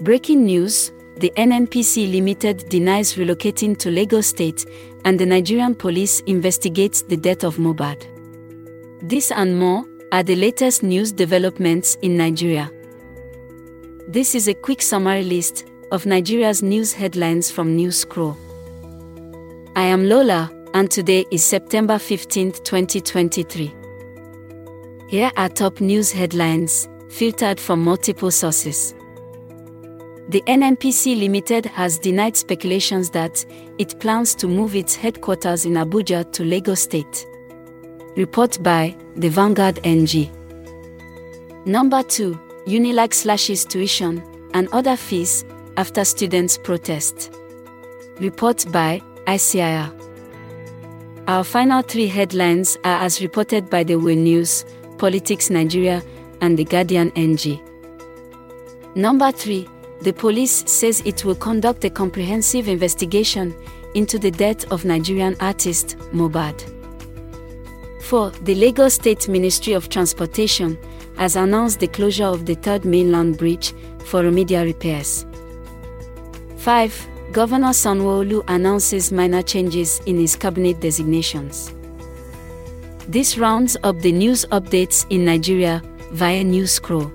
Breaking news the NNPC Limited denies relocating to Lagos State, and the Nigerian police investigates the death of Mohbad. This and more are the latest news developments in Nigeria. This is a quick summary list of Nigeria's news headlines from News Scroll. I am Lola, and today is September 15, 2023. Here are top news headlines, filtered from multiple sources. The NNPC Limited has denied speculations that it plans to move its headquarters in Abuja to Lagos State. Report by The Vanguard NG. Number 2. Unilag slashes tuition and other fees after students protest. Report by ICIR. Our final three headlines are as reported by the Will News, Politics Nigeria, and The Guardian NG. Number 3 the police says it will conduct a comprehensive investigation into the death of Nigerian artist Mohbad. 4. The Lagos State Ministry of Transportation has announced the closure of the third mainland bridge for remedial repairs. 5. Governor Sanwo-Olu announces minor changes in his cabinet designations. This rounds up the news updates in Nigeria via News Scroll.